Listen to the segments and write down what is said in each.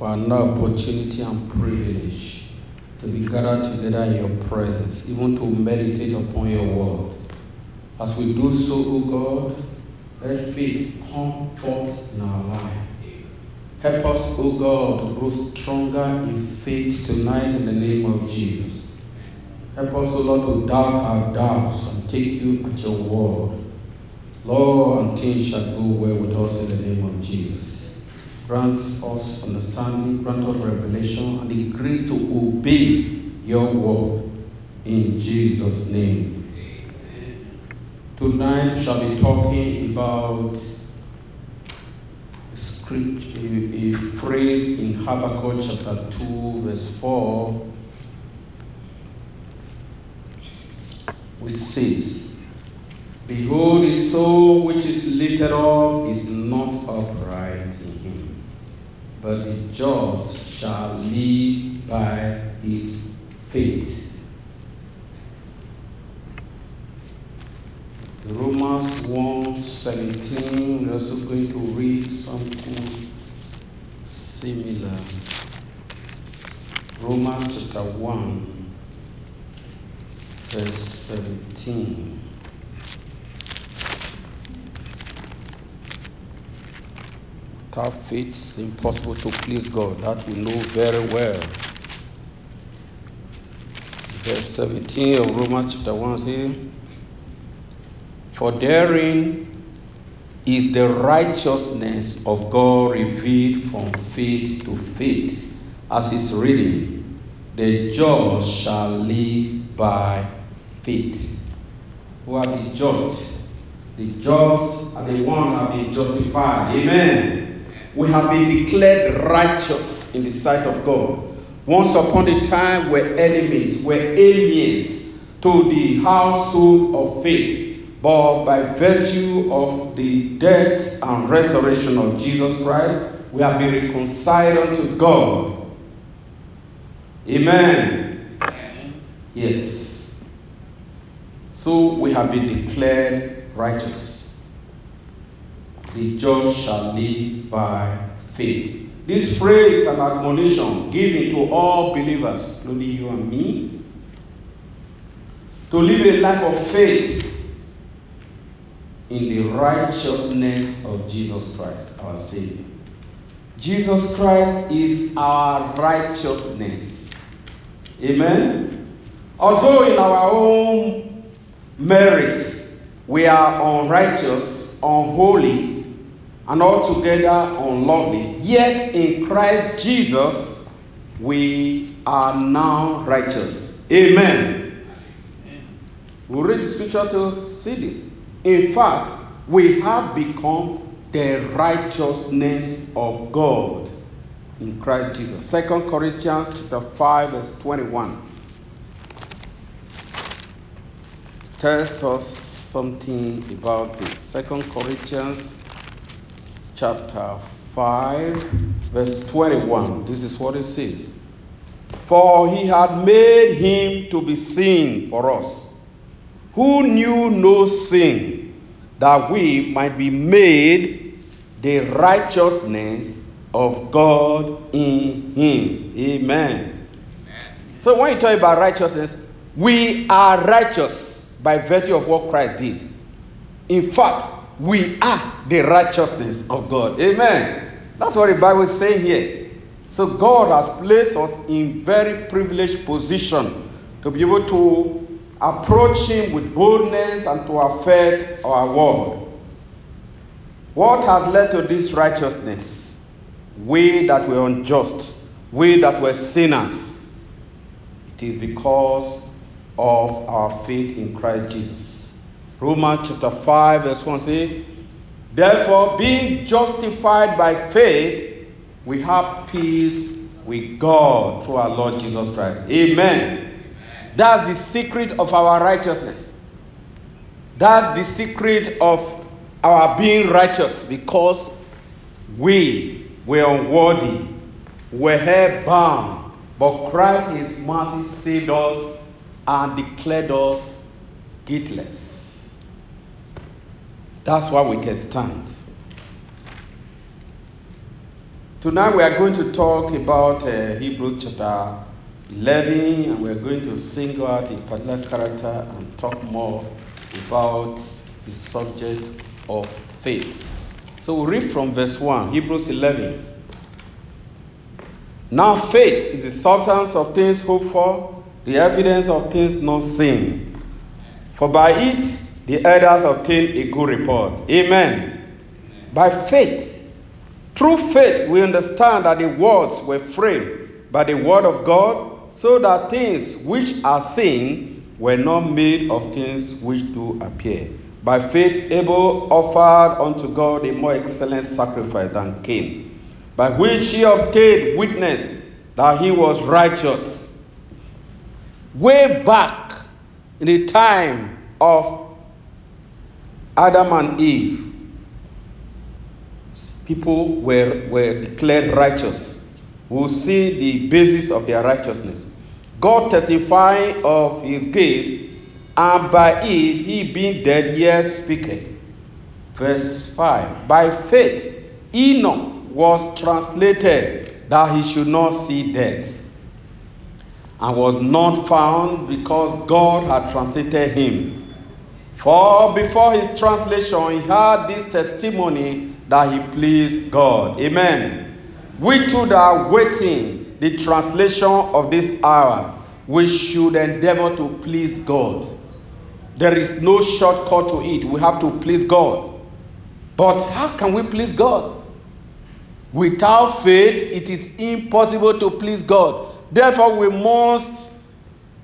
for another opportunity and privilege to be gathered together in your presence, even to meditate upon your word. As we do so, O God, let faith come forth in our life. Help us, O God, to grow stronger in faith tonight in the name of Jesus. Help us, O Lord, to doubt our doubts and take you at your word. Lord, and things shall go well with us in the name of Jesus. Grant us understanding, grant us revelation, and the grace to obey your word in Jesus' name. Tonight we shall be talking about a, a, phrase in Habakkuk chapter 2, verse 4, which says, Behold, his soul which is lifted up is not upright but the just shall live by his faith. Romans 1 17, we're also going to read something similar. Romans chapter 1, verse 17. Without faith, it's impossible to please God. That we know very well. Verse 17 of Romans chapter 1 says, For therein is the righteousness of God revealed from faith to faith, as is written, The just shall live by faith. Who are the just? The just are the one who have been justified. Amen we have been declared righteous in the sight of God. Once upon a time, we're enemies, we're aliens to the household of faith, but by virtue of the death and resurrection of Jesus Christ, we have been reconciled unto God. Amen. Yes. So we have been declared righteous the just shall live by faith. This phrase is an admonition given to all believers, including you and me, to live a life of faith in the righteousness of Jesus Christ, our Savior. Jesus Christ is our righteousness. Amen. Although in our own merit we are unrighteous, unholy, and altogether unlovely. Yet in Christ Jesus we are now righteous. Amen. We read the scripture to see this. In fact, we have become the righteousness of God in Christ Jesus. Second Corinthians chapter 5, verse 21. Tells us something about this. Second Corinthians chapter 5, verse 21. This is what it says. For he had made him to be sin for us, who knew no sin, that we might be made the righteousness of God in him. Amen. Amen. So when you talk about righteousness, we are righteous by virtue of what Christ did. In fact, we are the righteousness of God. Amen. That's what the Bible is saying here. So God has placed us in very privileged position to be able to approach Him with boldness and to affect our world. What has led to this righteousness? We that were unjust, we that were sinners. It is because of our faith in Christ Jesus. Romans chapter 5, verse 1 says, Therefore, being justified by faith, we have peace with God through our Lord Jesus Christ. Amen. That's the secret of our righteousness. That's the secret of our being righteous because we were unworthy, were held bound, but Christ His mercy saved us and declared us guiltless. That's why we can stand. Tonight we are going to talk about uh, Hebrews chapter 11 and we're going to single out a particular character and talk more about the subject of faith. So we'll read from verse 1, Hebrews 11. Now faith is the substance of things hoped for, the evidence of things not seen. For by it the elders obtained a good report. Amen. By faith, through faith, we understand that the worlds were framed by the word of God, so that things which are seen were not made of things which do appear. By faith, Abel offered unto God a more excellent sacrifice than Cain, by which he obtained witness that he was righteous. Way back in the time of Adam and Eve, people were, were declared righteous. We'll see the basis of their righteousness. God testifying of his grace and by it he being dead yet speaketh. Verse 5 By faith Enoch was translated that he should not see death, and was not found because God had translated him. For before his translation, he had this testimony that he pleased God. Amen. We too are waiting the translation of this hour, we should endeavor to please God. There is no shortcut to it. We have to please God. But how can we please God? Without faith, it is impossible to please God. Therefore, we must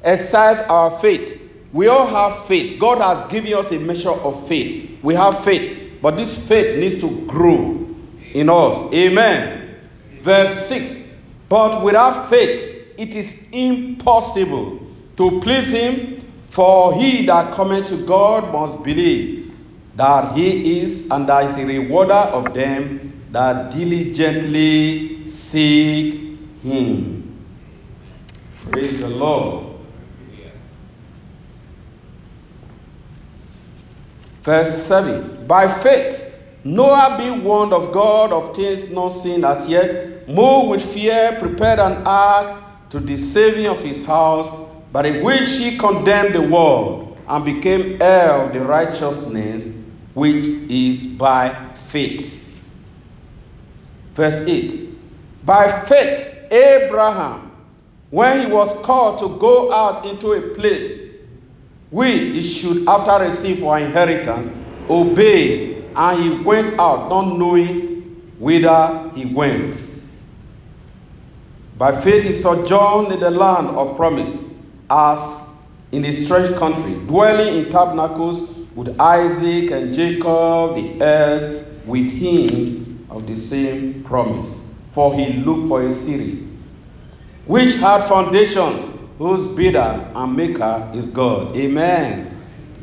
exercise our faith. We all have faith. God has given us a measure of faith. We have faith, but this faith needs to grow in us. Amen. Verse 6 But without faith, it is impossible to please Him. For he that cometh to God must believe that he is, and that is a rewarder of them that diligently seek him. Praise the Lord. Verse 7 By faith, Noah being warned of God of things not seen as yet, moved with fear, prepared an ark to the saving of his house by which he condemned the world and became heir of the righteousness which is by faith. Verse 8 By faith, Abraham, when he was called to go out into a place we should after receive our inheritance, obey, and he went out, not knowing whither he went. By faith, he sojourned in the land of promise as in a strange country, dwelling in tabernacles with Isaac and Jacob, the heirs with him of the same promise. For he looked for a city which had foundations, whose builder and maker is God. Amen.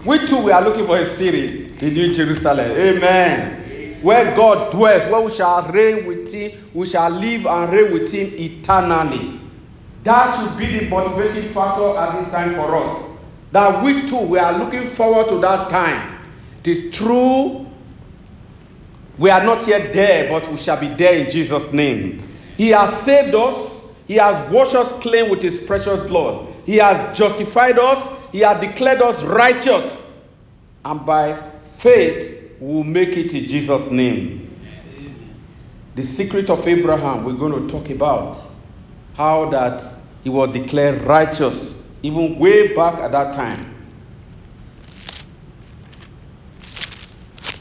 We too we are looking for a city, the New Jerusalem. Amen. Where God dwells, where we shall reign with him, we shall live and reign with him eternally. That should be the motivating factor at this time for us. That we too, we are looking forward to that time. It is true, we are not yet there, but we shall be there in Jesus' name. He has saved us, He has washed us clean with His precious blood, He has justified us, He has declared us righteous, and by faith, we will make it in Jesus' name. The secret of Abraham, we're going to talk about how that he was declared righteous even way back at that time.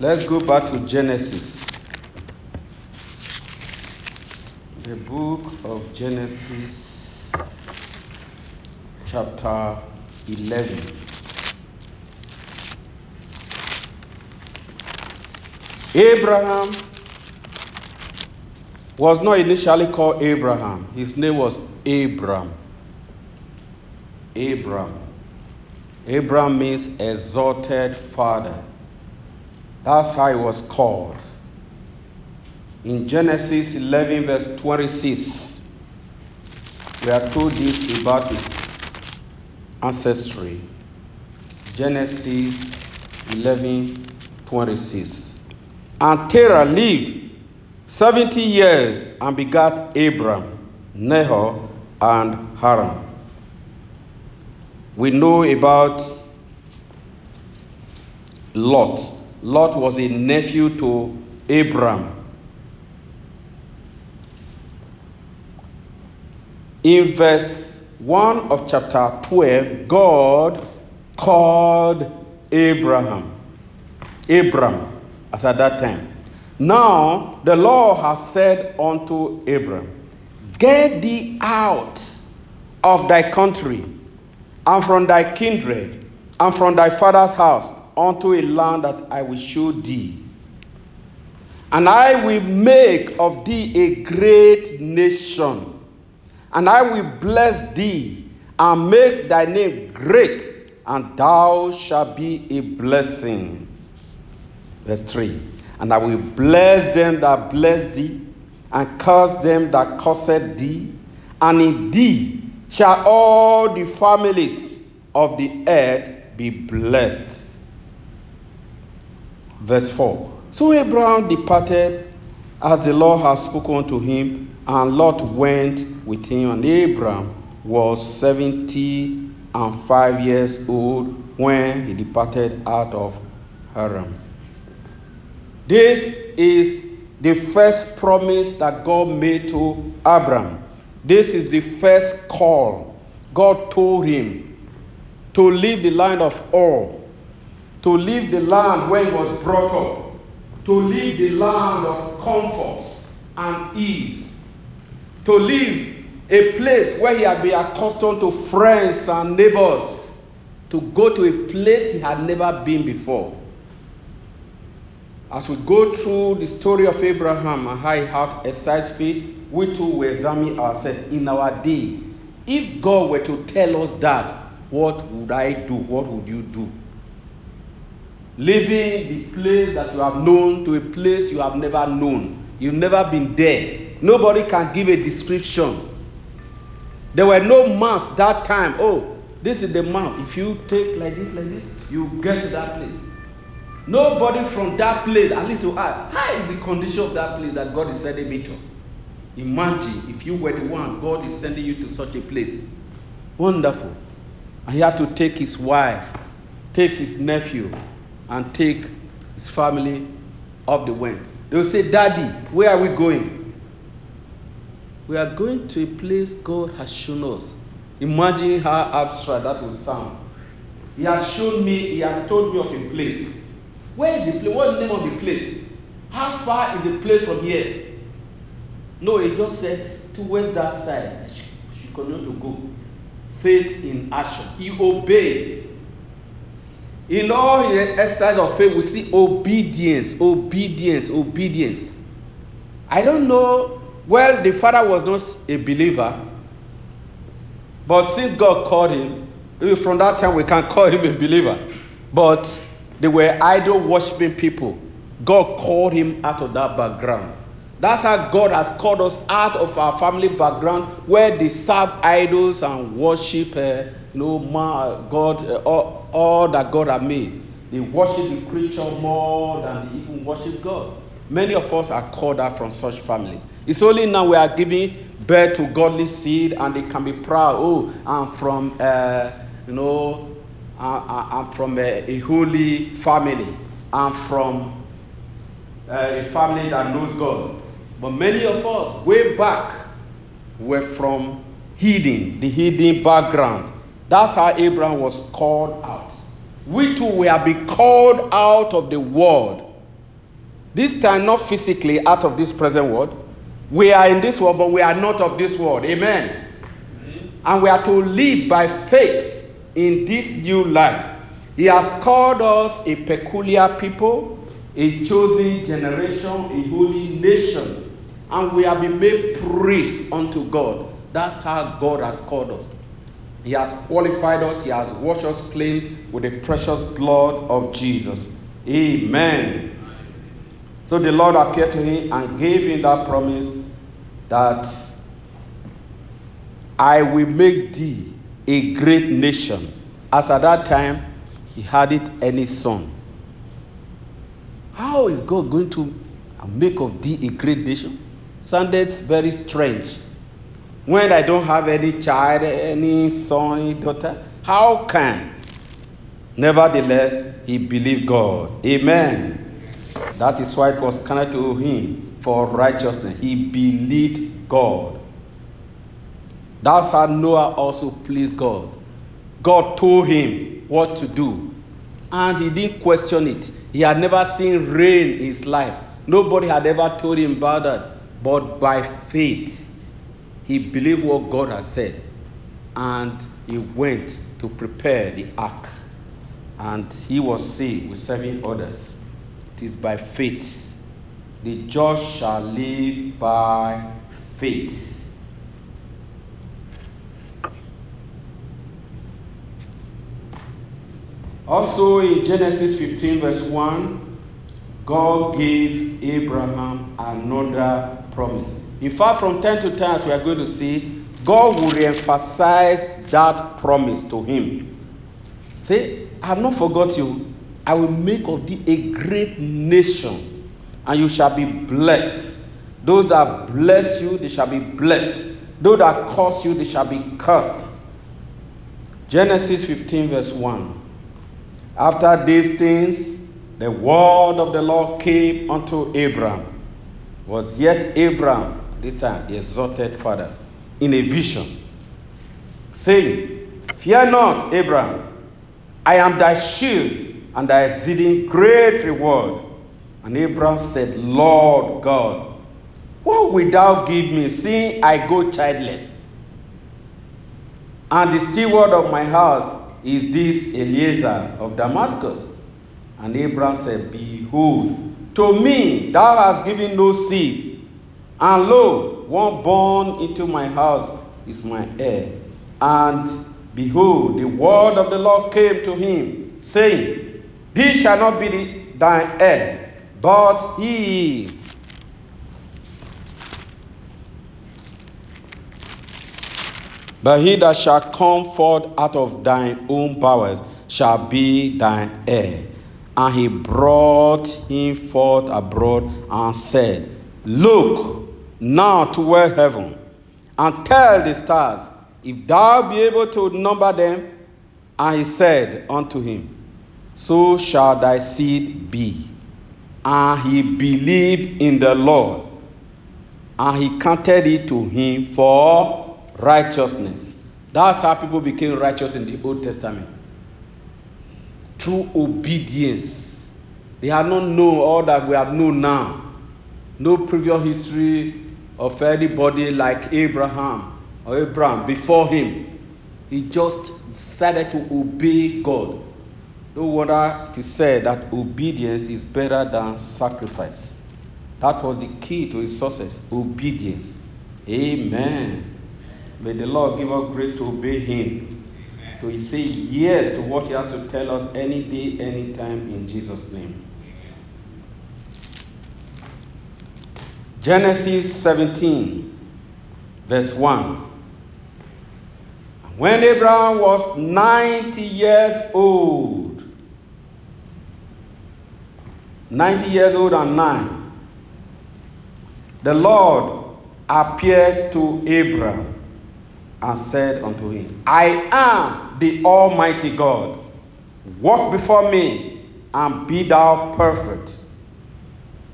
Let's go back to Genesis. The book of Genesis, chapter 11. Abraham was not initially called Abraham. His name was Abram. Abram. Abram means exalted father. That's how he was called. In Genesis 11, verse 26, we are told this about his ancestry. Genesis 11, 26. And Terah lived seventy years and begat Abram, Nahor, and Haran. We know about Lot. Lot was a nephew to Abram. In verse 1 of chapter 12, God called Abraham. Abram, as at that time. Now the Lord has said unto Abram, Get thee out of thy country, and from thy kindred, and from thy father's house, unto a land that I will show thee. And I will make of thee a great nation and I will bless thee and make thy name great, and thou shalt be a blessing. Verse 3 And I will bless them that bless thee, and curse them that cursed thee, and in thee shall all the families of the earth be blessed. Verse 4 So Abraham departed as the Lord had spoken to him and Lot went with him, and Abram was seventy and five years old when he departed out of Haran. This is the first promise that God made to Abram. This is the first call God told him to leave the land of Ur, to leave the land where he was brought up, to leave the land of comfort and ease to leave a place where he had been accustomed to friends and neighbors, to go to a place he had never been before. As we go through the story of Abraham and how he had exercised faith, we too will examine ourselves in our day. If God were to tell us that, what would I do? What would you do? Leaving the place that you have known to a place you have never known. You've never been there. Nobody can give a description. There were no maps that time. Oh, this is the map. If you take like this, like this, you get to that place. Nobody from that place, at least to ask, how is the condition of that place that God is sending me to? Imagine if you were the one, God is sending you to such a place. Wonderful. And he had to take his wife, take his nephew, and take his family up the wind. They will say, Daddy, where are we going? We are going to a place God has shown us. Imagine how abstract that will sound. He has shown me, he has told me of a place. Where is the place? What's the name of the place? How far is the place from here? No, he just said towards that side. She continued to go. Faith in action. He obeyed. In all his exercise of faith, we see obedience, obedience, obedience. I don't know well, the father was not a believer, but since God called him, from that time we can call him a believer. But they were idol worshiping people. God called him out of that background. That's how God has called us out of our family background where they serve idols and worship, uh, you know, God, uh, all, all that God has made. They worship the creature more than they even worship God. Many of us are called out from such families. It's only now we are giving birth to godly seed and they can be proud. Oh, I'm from, uh, you know, I'm from a, a, holy family. I'm from uh, a family that knows God. But many of us, way back, were from hidden, the hidden background. That's how Abraham was called out. We too we have been called out of the world this time, not physically out of this present world. We are in this world, but we are not of this world. Amen. Amen. And we are to live by faith in this new life. He has called us a peculiar people, a chosen generation, a holy nation. And we have been made priests unto God. That's how God has called us. He has qualified us, He has washed us clean with the precious blood of Jesus. Amen. So the Lord appeared to him and gave him that promise that I will make thee a great nation. As at that time, he hadn't any son. How is God going to make of thee a great nation? Sounded very strange. When I don't have any child, any son, any daughter, how can? Nevertheless, he believed God. Amen. That is why it was counted to him for righteousness. He believed God. That's how Noah also pleased God. God told him what to do, and he didn't question it. He had never seen rain in his life. Nobody had ever told him about that. But by faith, he believed what God had said, and he went to prepare the ark. And he was saved with seven others. It is by faith. The just shall live by faith. Also in Genesis 15, verse 1, God gave Abraham another promise. In fact, from time to time, as we are going to see, God will re-emphasize that promise to him. Say, I have not forgot you. I will make of thee a great nation, and you shall be blessed. Those that bless you, they shall be blessed. Those that curse you, they shall be cursed. Genesis 15, verse 1. After these things, the word of the Lord came unto Abram. Was yet Abram, this time the exalted father, in a vision, saying, Fear not, Abram, I am thy shield and thy exceeding great reward. And Abram said, Lord God, what wilt thou give me, seeing I go childless? And the steward of my house is this Eliezer of Damascus? And Abraham said, Behold, to me thou hast given no seed, and lo, one born into my house is my heir. And behold, the word of the Lord came to him, saying, This shall not be thine heir, but he But he that shall come forth out of thine own bowels shall be thine heir. And he brought him forth abroad and said, Look now toward heaven, and tell the stars, if thou be able to number them. And he said unto him, So shall thy seed be. And he believed in the Lord, and he counted it to him for righteousness. That's how people became righteous in the Old Testament. Through obedience. They had not known all that we have known now. No previous history of anybody like Abraham or Abraham before him. He just decided to obey God. No wonder it is said that obedience is better than sacrifice. That was the key to his success obedience. Amen. May the Lord give us grace to obey Him, to say yes to what He has to tell us any day, any time in Jesus' name. Genesis 17, verse 1. When Abraham was 90 years old, 90 years old and 9, the Lord appeared to Abraham and said unto him, I am the Almighty God. Walk before me and be thou perfect.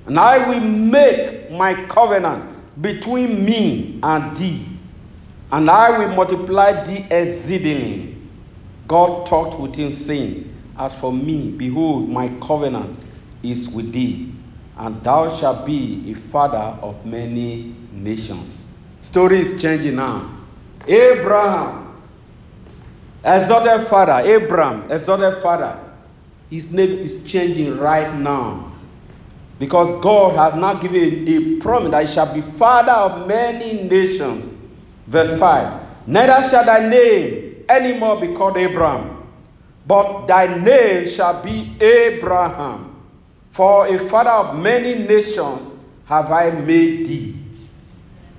And I will make my covenant between me and thee, and I will multiply thee exceedingly. God talked with him, saying, As for me, behold, my covenant is with thee, and thou shalt be a father of many nations. Story is changing now. Abraham, exalted father, Abraham, exalted father. His name is changing right now. Because God has now given a promise that he shall be father of many nations. Verse 5 Neither shall thy name any more be called Abram, but thy name shall be Abraham. For a father of many nations have I made thee.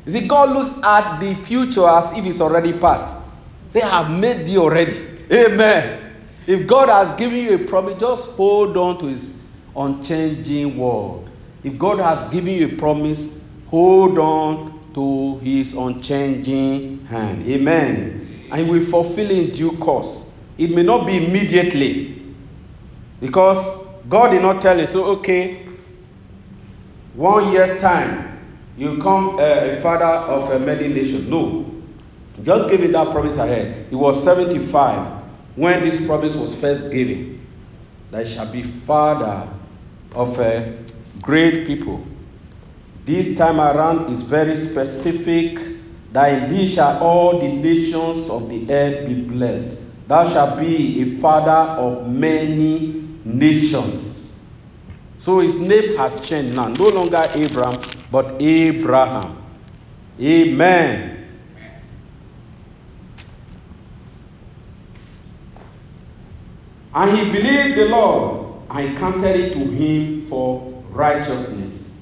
See, God looks at the future as if it's already past. They have made thee already. Amen. If God has given you a promise, just hold on to his unchanging word. If God has given you a promise, hold on to his unchanging hand. Amen. And will fulfill in due course. It may not be immediately. Because God did not tell you, so okay, one year's time, you become a father of a many nations. No. Just give it that promise ahead. He was 75 when this promise was first given. That shall be father of a great people. This time around is very specific that in thee shall all the nations of the earth be blessed. Thou shalt be a father of many nations. So his name has changed now. No longer Abram, but Abraham. Amen. And he believed the Lord, and counted it to him for righteousness.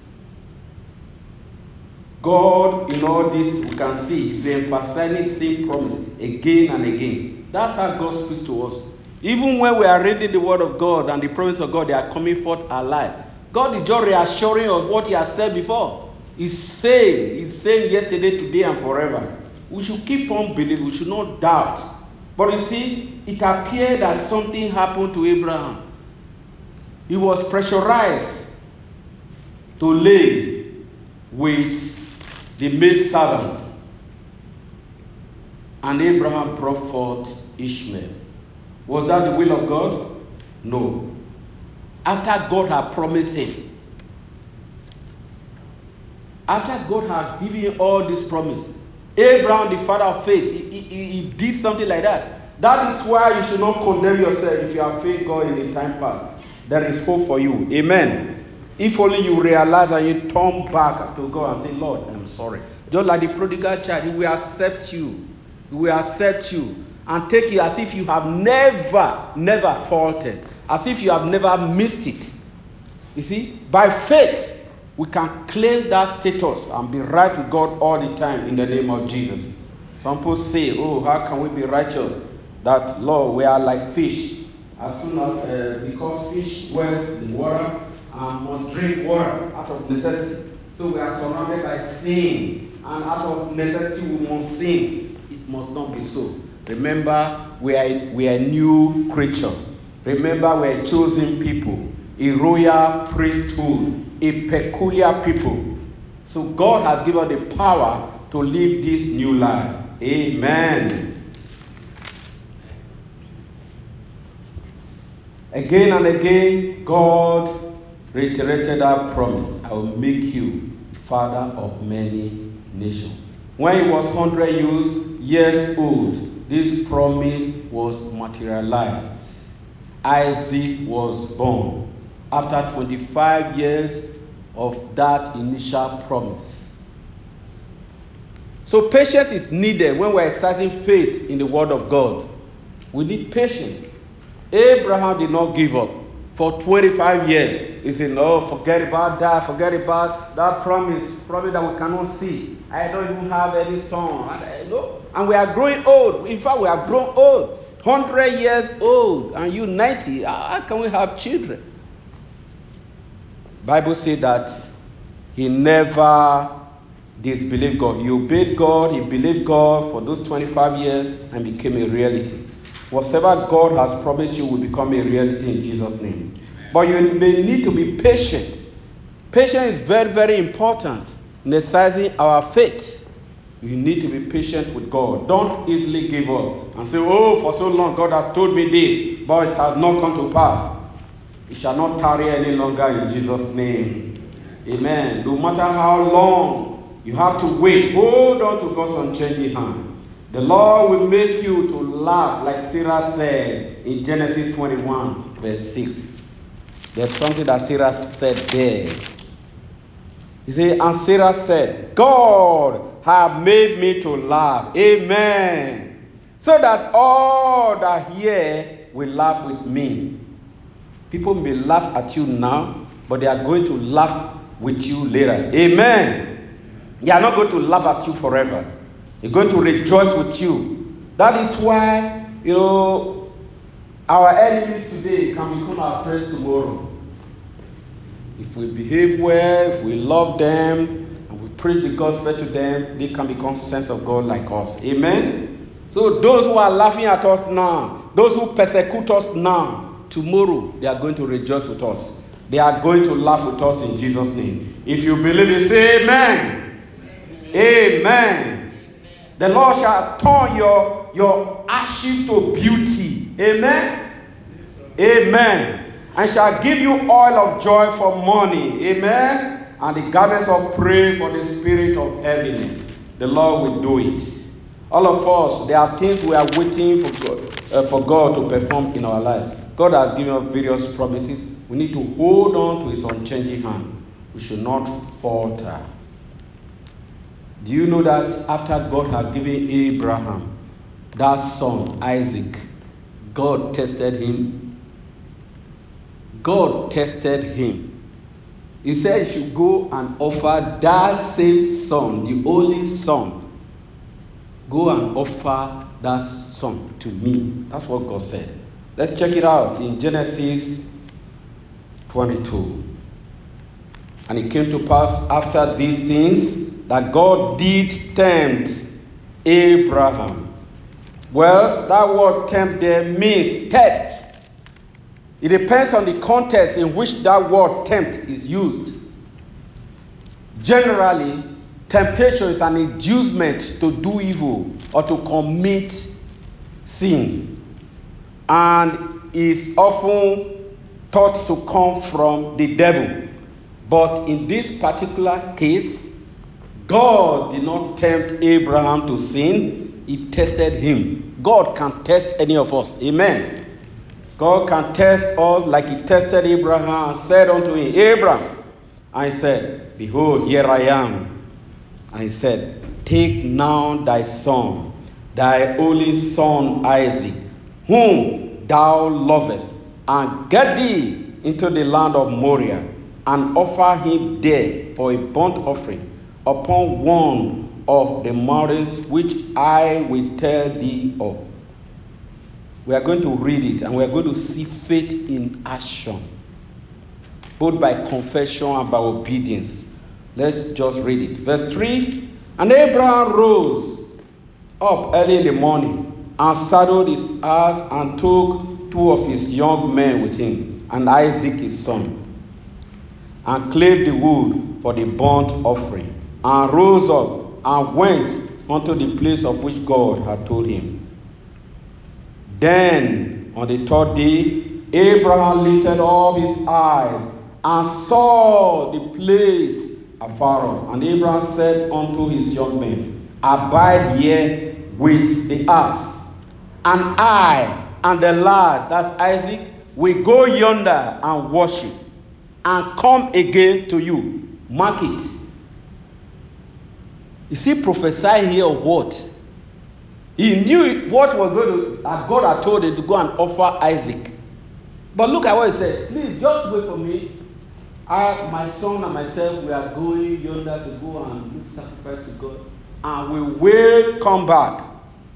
God, in all this, we can see, is the same promise again and again. That's how God speaks to us. Even when we are reading the word of God and the promise of God, they are coming forth alive. God is just reassuring us what He has said before. He's saying, He's saying yesterday, today, and forever. We should keep on believing, we should not doubt. But you see, it appeared that something happened to Abraham. He was pressurized to lay with the maid servant. And Abraham brought forth Ishmael. Was that the will of God? No. After God had promised him, after God had given him all this promise, Abraham, the father of faith, he, he, he did something like that. That is why you should not condemn yourself if you have faith God in the time past. There is hope for you. Amen. If only you realize and you turn back to God and say, Lord, I'm sorry. Just like the prodigal child, he will accept you. He will accept you and take it as if you have never, never faltered, as if you have never missed it. You see, by faith, we can claim that status and be right with God all the time in the name of Jesus. Some people say, Oh, how can we be righteous? That, Lord, we are like fish. As soon as, uh, because fish dwells in water and must drink water out of necessity. So we are surrounded by sin, and out of necessity we must sin. It must not be so. Remember, we are, we are a new creature. Remember, we are chosen people, a royal priesthood, a peculiar people. So God has given the power to live this new life. Amen. Again and again, God reiterated that promise I will make you father of many nations. When he was 100 years old, this promise was materialized. Isaac was born after 25 years of that initial promise. So, patience is needed when we're exercising faith in the Word of God. We need patience. Abraham did not give up for 25 years. He said, No, forget about that, forget about that promise, promise that we cannot see. I don't even have any son. And, we are growing old. In fact, we are grown old. 100 years old, and you 90. How can we have children? Bible said that he never disbelieved God. He obeyed God, he believed God for those 25 years and became a reality. Whatever God has promised you will become a reality in Jesus' name. But you may need to be patient. Patience is very, very important in exercising our faith. You need to be patient with God. Don't easily give up and say, Oh, for so long God has told me this, but it has not come to pass. It shall not tarry any longer in Jesus' name. Amen. No matter how long you have to wait, hold on to God's unchanging hand. The Lord will make you to laugh, like Sarah said in Genesis 21, verse 6. There's something that Sarah said there. He said, and Sarah said, God have made me to laugh. Amen. So that all that hear will laugh with me. People may laugh at you now, but they are going to laugh with you later. Amen. They are not going to laugh at you forever. They're going to rejoice with you. That is why, you know, our enemies today can become our friends tomorrow. If we behave well, if we love them, and we preach the gospel to them, they can become sons of God like us. Amen. So those who are laughing at us now, those who persecute us now, tomorrow they are going to rejoice with us. They are going to laugh with us in Jesus' name. If you believe it, say amen. Amen. amen. The Lord shall turn your, your ashes to beauty. Amen. Yes, amen. And shall give you oil of joy for money. Amen. And the garments of praise for the spirit of heaviness. The Lord will do it. All of us, there are things we are waiting for God, uh, for God to perform in our lives. God has given us various promises. We need to hold on to His unchanging hand. We should not falter. Do you know that after God had given Abraham that son, Isaac, God tested him? God tested him. He said You should go and offer that same son, the only son. Go and offer that son to me. That's what God said. Let's check it out in Genesis 22. And it came to pass after these things that God did tempt Abraham. Well, that word tempt there means test. It depends on the context in which that word tempt is used. Generally, temptation is an inducement to do evil or to commit sin and is often thought to come from the devil. But in this particular case, God did not tempt Abraham to sin, He tested him. God can test any of us. Amen. God can test us like He tested Abraham and said unto him, Abraham, I said, Behold, here I am. And he said, Take now thy son, thy only son Isaac, whom thou lovest, and get thee into the land of Moriah, and offer him there for a burnt offering upon one of the mountains which I will tell thee of. We are going to read it and we are going to see faith in action, both by confession and by obedience. Let's just read it. Verse 3 And Abraham rose up early in the morning and saddled his ass and took two of his young men with him and Isaac his son and clave the wood for the burnt offering and rose up and went unto the place of which God had told him. Then on the third day, Abraham lifted up his eyes and saw the place afar off. And Abraham said unto his young men, Abide here with the ass, and I and the lad, that's Isaac, will go yonder and worship, and come again to you. Mark it. You see, prophesy here what? He knew what was going to, that God had told him to go and offer Isaac. But look at what he said. Please, just wait for me. I, my son and myself, we are going yonder to go and make sacrifice to God. And we will come back.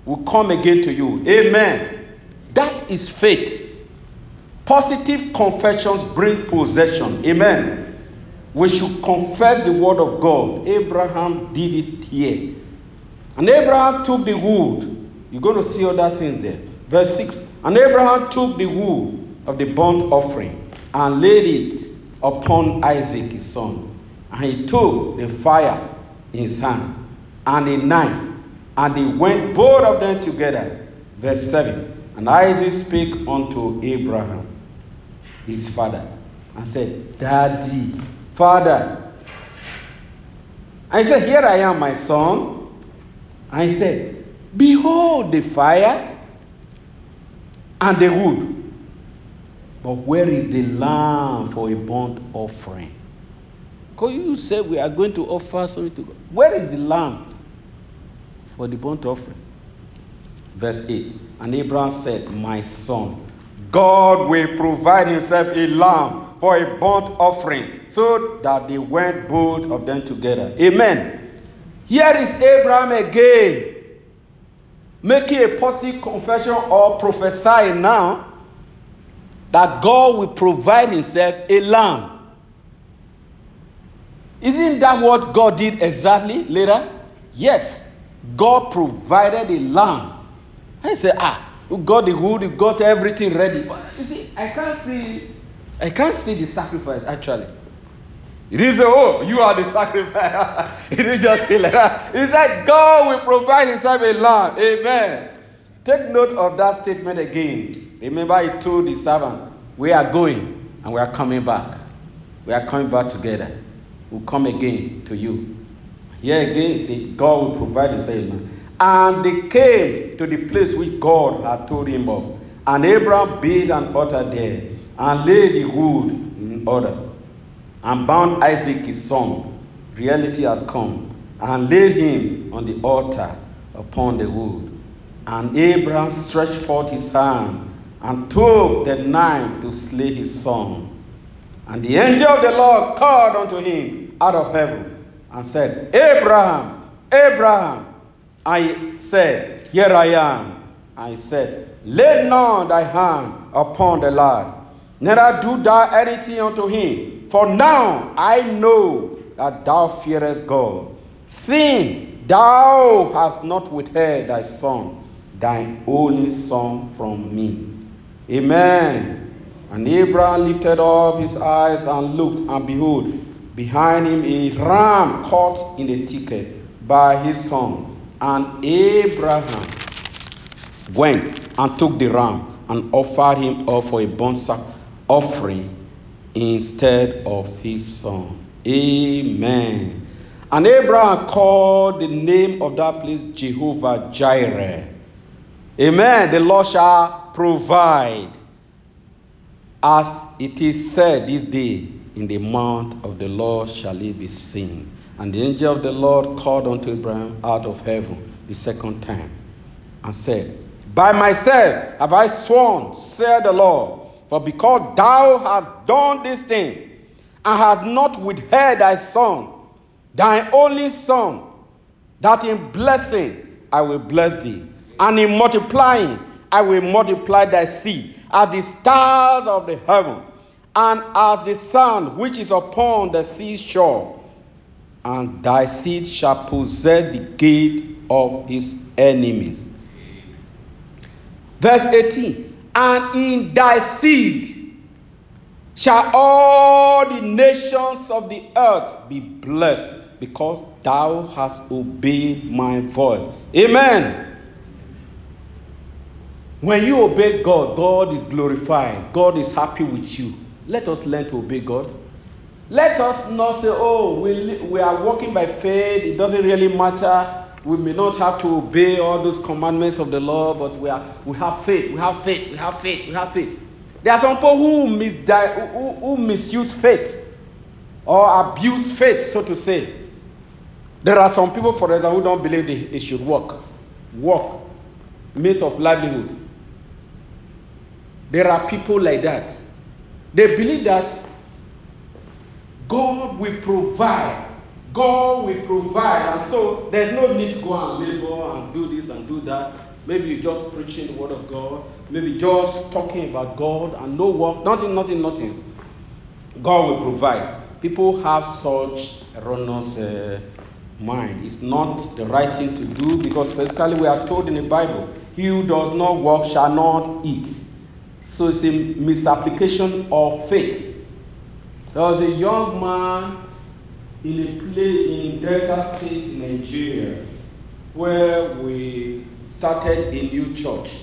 We'll come again to you. Amen. That is faith. Positive confessions bring possession. Amen. We should confess the word of God. Abraham did it here. And Abraham took the wood. You're going to see other things there. Verse 6. And Abraham took the wood of the burnt offering and laid it upon Isaac his son. And he took the fire in his hand and a knife, and they went both of them together. Verse 7. And Isaac spake unto Abraham, his father, and said, Daddy, Father. I said, Here I am, my son. I said, Behold the fire and the wood. But where is the lamb for a burnt offering? Because you said we are going to offer something to God. Where is the lamb for the burnt offering? Verse 8 And Abraham said, My son, God will provide himself a lamb for a burnt offering so that they went both of them together. Amen. Here is Abraham again making a positive confession or prophesying now that God will provide himself a lamb. Isn't that what God did exactly later? Yes. God provided a lamb. I said, ah, you got the wood, you got everything ready. But you see, I can't see I can't see the sacrifice actually. He didn't say, Oh, you are the sacrifice. he didn't just say like that. He said, God will provide himself a lamb. Amen. Take note of that statement again. Remember, he told the servant, We are going and we are coming back. We are coming back together. We'll come again to you. Here again, see, God will provide himself a lamb. And they came to the place which God had told him of. And Abraham built an altar there and laid the wood in order and bound Isaac his son. Reality has come and laid him on the altar upon the wood. And Abraham stretched forth his hand and took the knife to slay his son. And the angel of the Lord called unto him out of heaven and said, Abraham, Abraham. I said, Here I am. I said, Lay not thy hand upon the lad, neither do thou anything unto him. For now I know that thou fearest God, seeing thou hast not withheld thy son, thine only son from me. Amen. And Abraham lifted up his eyes and looked, and behold, behind him a ram caught in the thicket by his son. And Abraham went and took the ram and offered him up for a burnt offering instead of his son. Amen. And Abraham called the name of that place Jehovah Jireh. Amen. The Lord shall provide. As it is said this day, in the mount of the Lord shall it be seen. And the angel of the Lord called unto Abraham out of heaven the second time and said, By myself have I sworn, said the Lord, for because thou hast done this thing, and hast not withheld thy son, thy only son, that in blessing I will bless thee, and in multiplying I will multiply thy seed as the stars of the heaven, and as the sun which is upon the seashore and thy seed shall possess the gate of his enemies. Verse 18 And in thy seed shall all the nations of the earth be blessed, because thou hast obeyed my voice. Amen. When you obey God, God is glorified, God is happy with you. Let us learn to obey God. Let us not say, oh, we, we are walking by faith, it doesn't really matter. We may not have to obey all those commandments of the law, but we, are, we have faith, we have faith, we have faith, we have faith. There are some people who, who, who misuse faith or abuse faith, so to say. There are some people, for example, who don't believe they, they should work. Work, means of livelihood. There are people like that. They believe that God will provide. God will provide. And so there's no need to go and labor and do this and do that. Maybe you're just preaching the word of God. Maybe just talking about God and no work. Nothing, nothing, nothing. God will provide. People have such erroneous uh, mind. It's not the right thing to do because basically we are told in the Bible, he who does not work shall not eat. So it's a misapplication of faith. There was a young man in a place in Delta State, Nigeria, where we started a new church.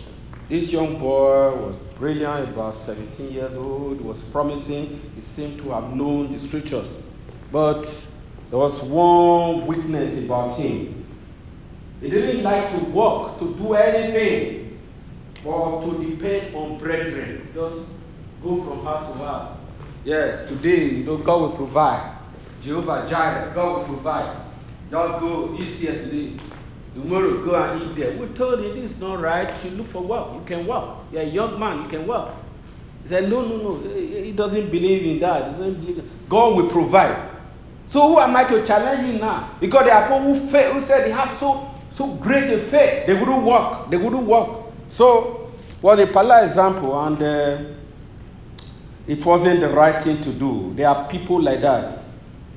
This young boy was brilliant, about 17 years old, was promising. He seemed to have known the scriptures. But there was one weakness about him. He didn't like to work, to do anything, or to depend on brethren. Just go from house to house. Yes, today, you know, God will provide. Jehovah Jireh, God will provide. Just go eat here today. Tomorrow, go and eat there. We told him this is not right. You look for work. You can work. You're a young man. You can work. He said, No, no, no. He doesn't believe in that. He doesn't believe God will provide. So who am I to challenge him now? Because there are people who, faith, who said they have so so great a faith. They wouldn't work. They wouldn't work. So was a parallel example, and uh, it wasn't the right thing to do. There are people like that.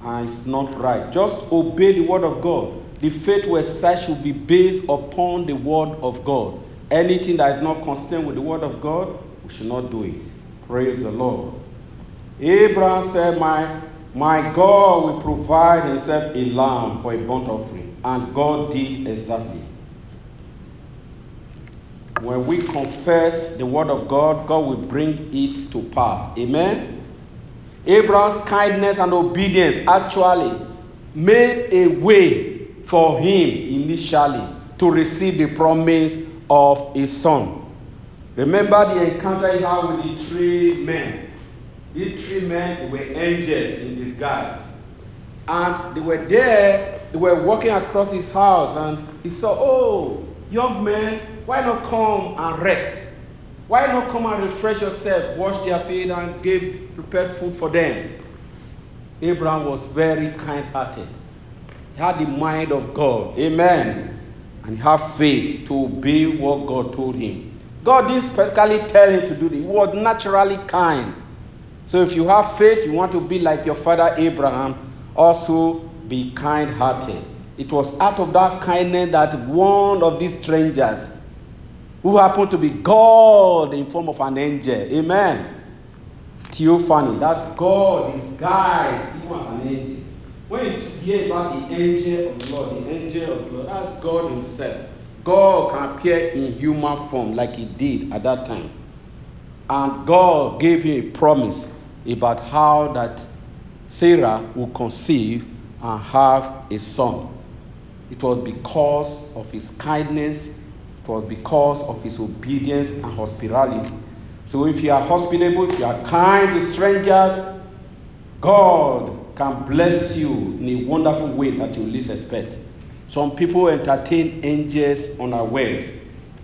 And it's not right. Just obey the word of God. The faith we exercise should be based upon the word of God. Anything that is not consistent with the word of God, we should not do it. Praise the Lord. Abraham said, My my God will provide himself a lamb for a burnt offering. And God did exactly. When we confess the word of God, God will bring it to pass. Amen. Abraham's kindness and obedience actually made a way for him initially to receive the promise of his son. Remember the encounter he had with the three men. These three men were angels in disguise. And they were there, they were walking across his house, and he saw, Oh, young man, why not come and rest? Why not come and refresh yourself, wash their feet, and give prepared food for them? Abraham was very kind hearted. He had the mind of God. Amen. And he had faith to obey what God told him. God didn't specifically tell him to do this. He was naturally kind. So if you have faith, you want to be like your father Abraham, also be kind hearted. It was out of that kindness that one of these strangers who happened to be God in form of an angel. Amen. Theophany. That's God disguised even as an angel. When you hear about the angel of the Lord, the angel of the Lord, that's God Himself. God can appear in human form like He did at that time. And God gave him a promise about how that Sarah will conceive and have a son. It was because of his kindness was because of his obedience and hospitality. So if you are hospitable, if you are kind to strangers, God can bless you in a wonderful way that you least expect. Some people entertain angels unawares.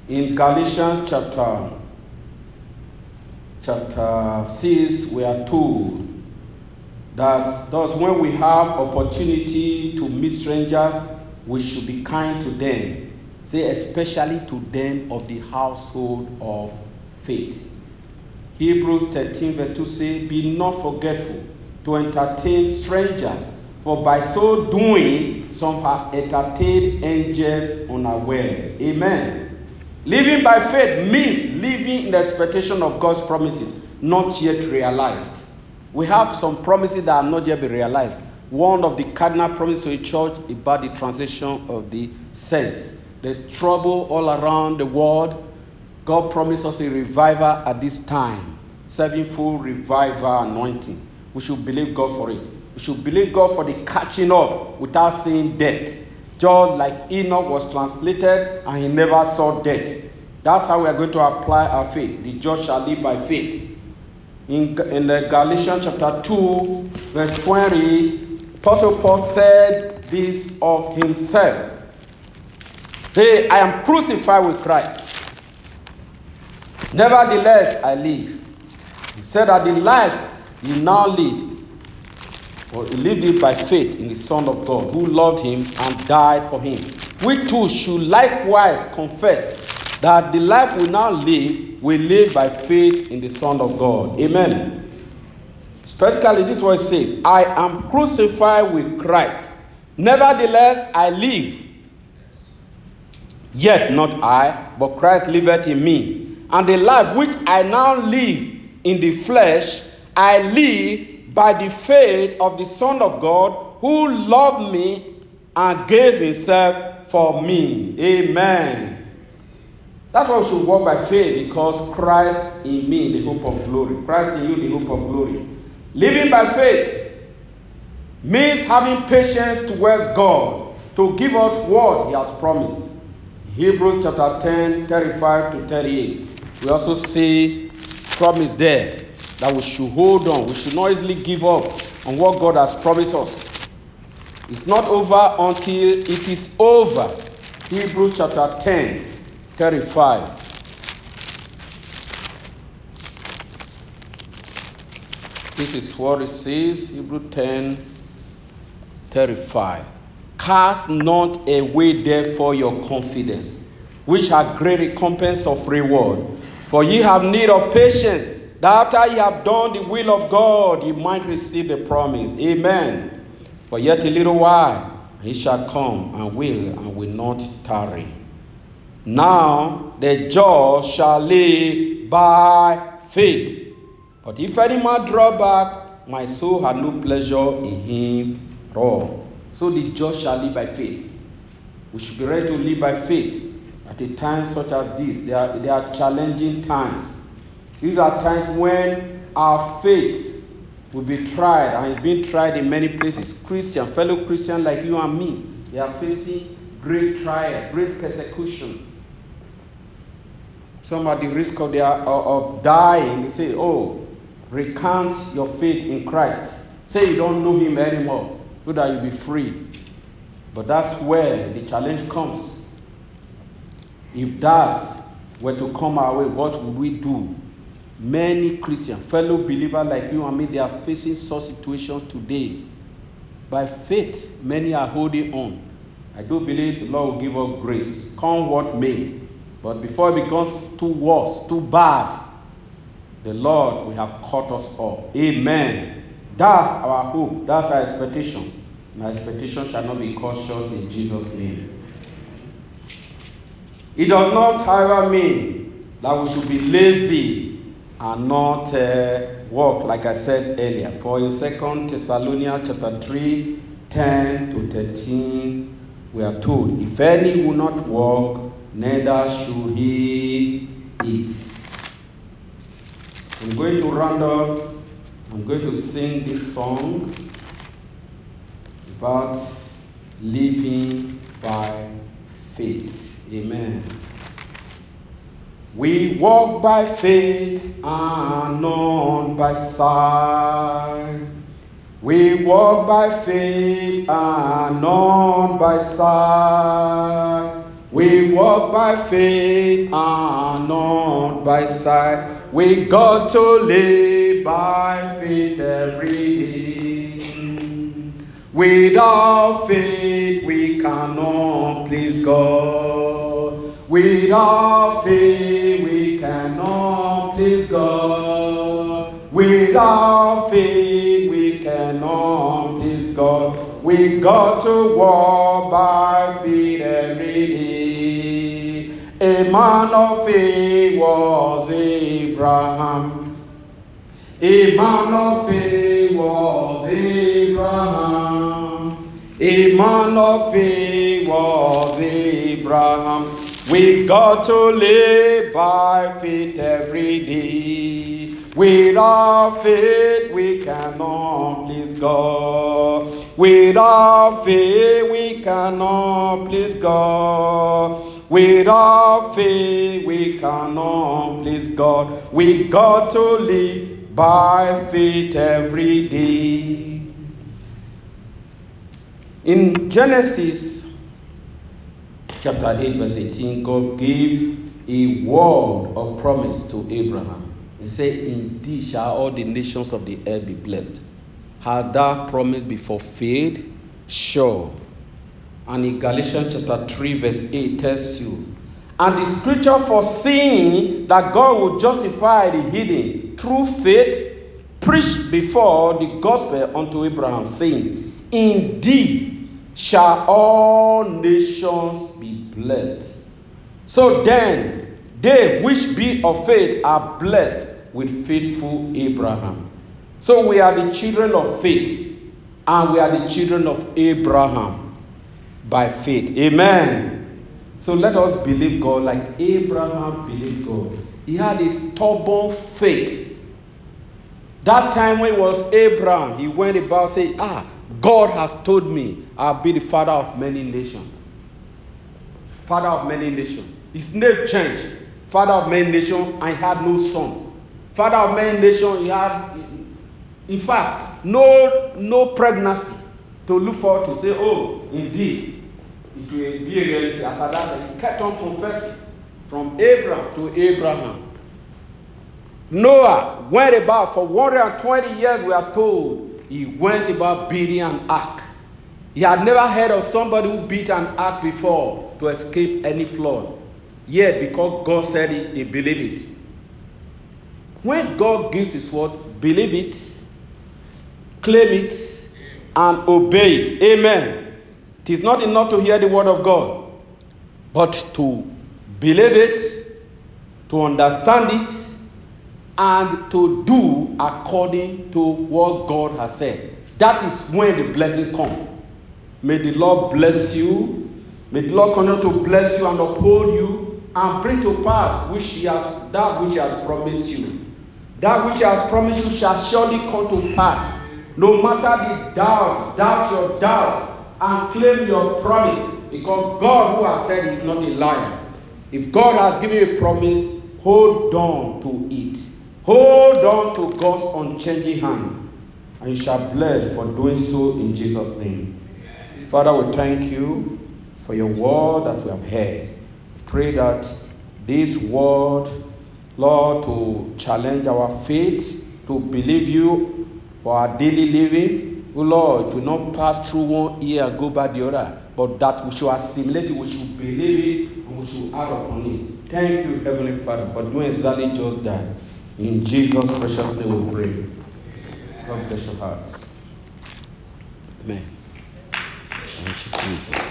In Galatians chapter chapter 6, we are told that thus when we have opportunity to meet strangers, we should be kind to them Say, especially to them of the household of faith. Hebrews 13, verse 2 say, Be not forgetful to entertain strangers, for by so doing, some have entertained angels unaware. Amen. Living by faith means living in the expectation of God's promises, not yet realized. We have some promises that are not yet been realized. One of the cardinal promises to the church about the transition of the saints. There's trouble all around the world. God promised us a revival at this time, sevenfold revival anointing. We should believe God for it. We should believe God for the catching up without seeing death. Just like Enoch was translated and he never saw death. That's how we are going to apply our faith. The just shall live by faith. In, in Galatians chapter 2, verse 20, Apostle Paul said this of himself. Say, I am crucified with Christ. Nevertheless, I live. He said that the life he now lead, or he lived it by faith in the Son of God, who loved him and died for him. We too should likewise confess that the life we now live, we live by faith in the Son of God. Amen. Specifically, this is what it says I am crucified with Christ. Nevertheless, I live. Yet not I, but Christ liveth in me. And the life which I now live in the flesh, I live by the faith of the Son of God who loved me and gave himself for me. Amen. That's why we should walk by faith because Christ in me, the hope of glory. Christ in you, the hope of glory. Living by faith means having patience towards God to give us what He has promised. Hebrews chapter 10, 35 to 38. We also see promise there that we should hold on. We should not easily give up on what God has promised us. It's not over until it is over. Hebrews chapter 10, 35. This is what it says, Hebrew 10, 35. Cast not away therefore your confidence, which hath great recompense of reward. For ye have need of patience, that after ye have done the will of God, ye might receive the promise. Amen. For yet a little while he shall come and will and will not tarry. Now the just shall live by faith. But if any man draw back, my soul had no pleasure in him at all. So the just shall live by faith. We should be ready to live by faith at a time such as this. They are, they are challenging times. These are times when our faith will be tried and it's being tried in many places. Christian, fellow Christian like you and me, they are facing great trial, great persecution. Some at the risk of, their, of dying, they say, Oh, recount your faith in Christ. Say you don't know him anymore, so that you be free. But that's where the challenge comes. If that were to come our way, what would we do? Many Christians, fellow believers like you and me, they are facing such situations today. By faith, many are holding on. I do believe the Lord will give us grace, come what may. But before it becomes too worse, too bad, the Lord will have caught us up. Amen. That's our hope. That's our expectation. My expectation shall not be cut short in Jesus' name. It does not, however, mean that we should be lazy and not uh, work, like I said earlier. For in 2 Thessalonians chapter 3, 10 to 13, we are told, If any will not work, neither should he eat. I'm going to round up. I'm going to sing this song about living by faith. Amen. We walk by faith and not by sight. We walk by faith and not by sight. We walk by faith and not by sight. We got to live by faith every day. Without faith, we cannot please God. Without faith, we cannot please God. Without faith, we cannot please God. We got to walk by faith every day. A man of faith was Abraham. A man of faith was Abraham. A man of faith was Abraham. We got to live by faith every day. Without faith, we cannot please God. Without faith, we cannot please God. Without faith, we cannot please God. We got to live by faith every day. In Genesis chapter 8, verse 18, God gave a word of promise to Abraham. He said, Indeed shall all the nations of the earth be blessed. Has that promise be fulfilled? Sure. And in Galatians chapter 3, verse 8 tells you, and the scripture foreseeing that God will justify the hidden through faith, preached before the gospel unto Abraham, saying, Indeed shall all nations be blessed. So then, they which be of faith are blessed with faithful Abraham. So we are the children of faith, and we are the children of Abraham by faith. Amen. So let us believe God like Abraham believed God. He had a stubborn faith. That time when it was Abraham, he went about saying, Ah, God has told me I'll be the father of many nations. Father of many nations. His name changed. Father of many nations, he had no son. Father of many nations, he had, in fact, no no pregnancy to look forward to say, oh, indeed, it will be a reality. As at that, he kept on confessing from Abram to Abraham. Noah went about for 120 years, we are told. He went about building an ark. He had never heard of somebody who built an ark before to escape any flood. Yet, because God said it, he believed it. When God gives his word, believe it, claim it, and obey it. Amen. It is not enough to hear the word of God, but to believe it, to understand it, and to do according to what God has said. That is when the blessing comes. May the Lord bless you. May the Lord continue to bless you and uphold you and bring to pass which he has that which he has promised you. That which he has promised you shall surely come to pass. No matter the doubt, doubt your doubts and claim your promise. Because God who has said is not a liar. If God has given you a promise, hold on to it. Hold on to God's unchanging hand. And you shall bless for doing so in Jesus' name. Father, we thank you for your word that we have heard. Pray that this word, Lord, to challenge our faith, to believe you for our daily living. Oh Lord, to not pass through one ear go by the other, but that we should assimilate it, we should believe it, and we should act upon it. Thank you, Heavenly Father, for doing exactly just that. In Jesus' precious name we pray. God bless your hearts. Jesus.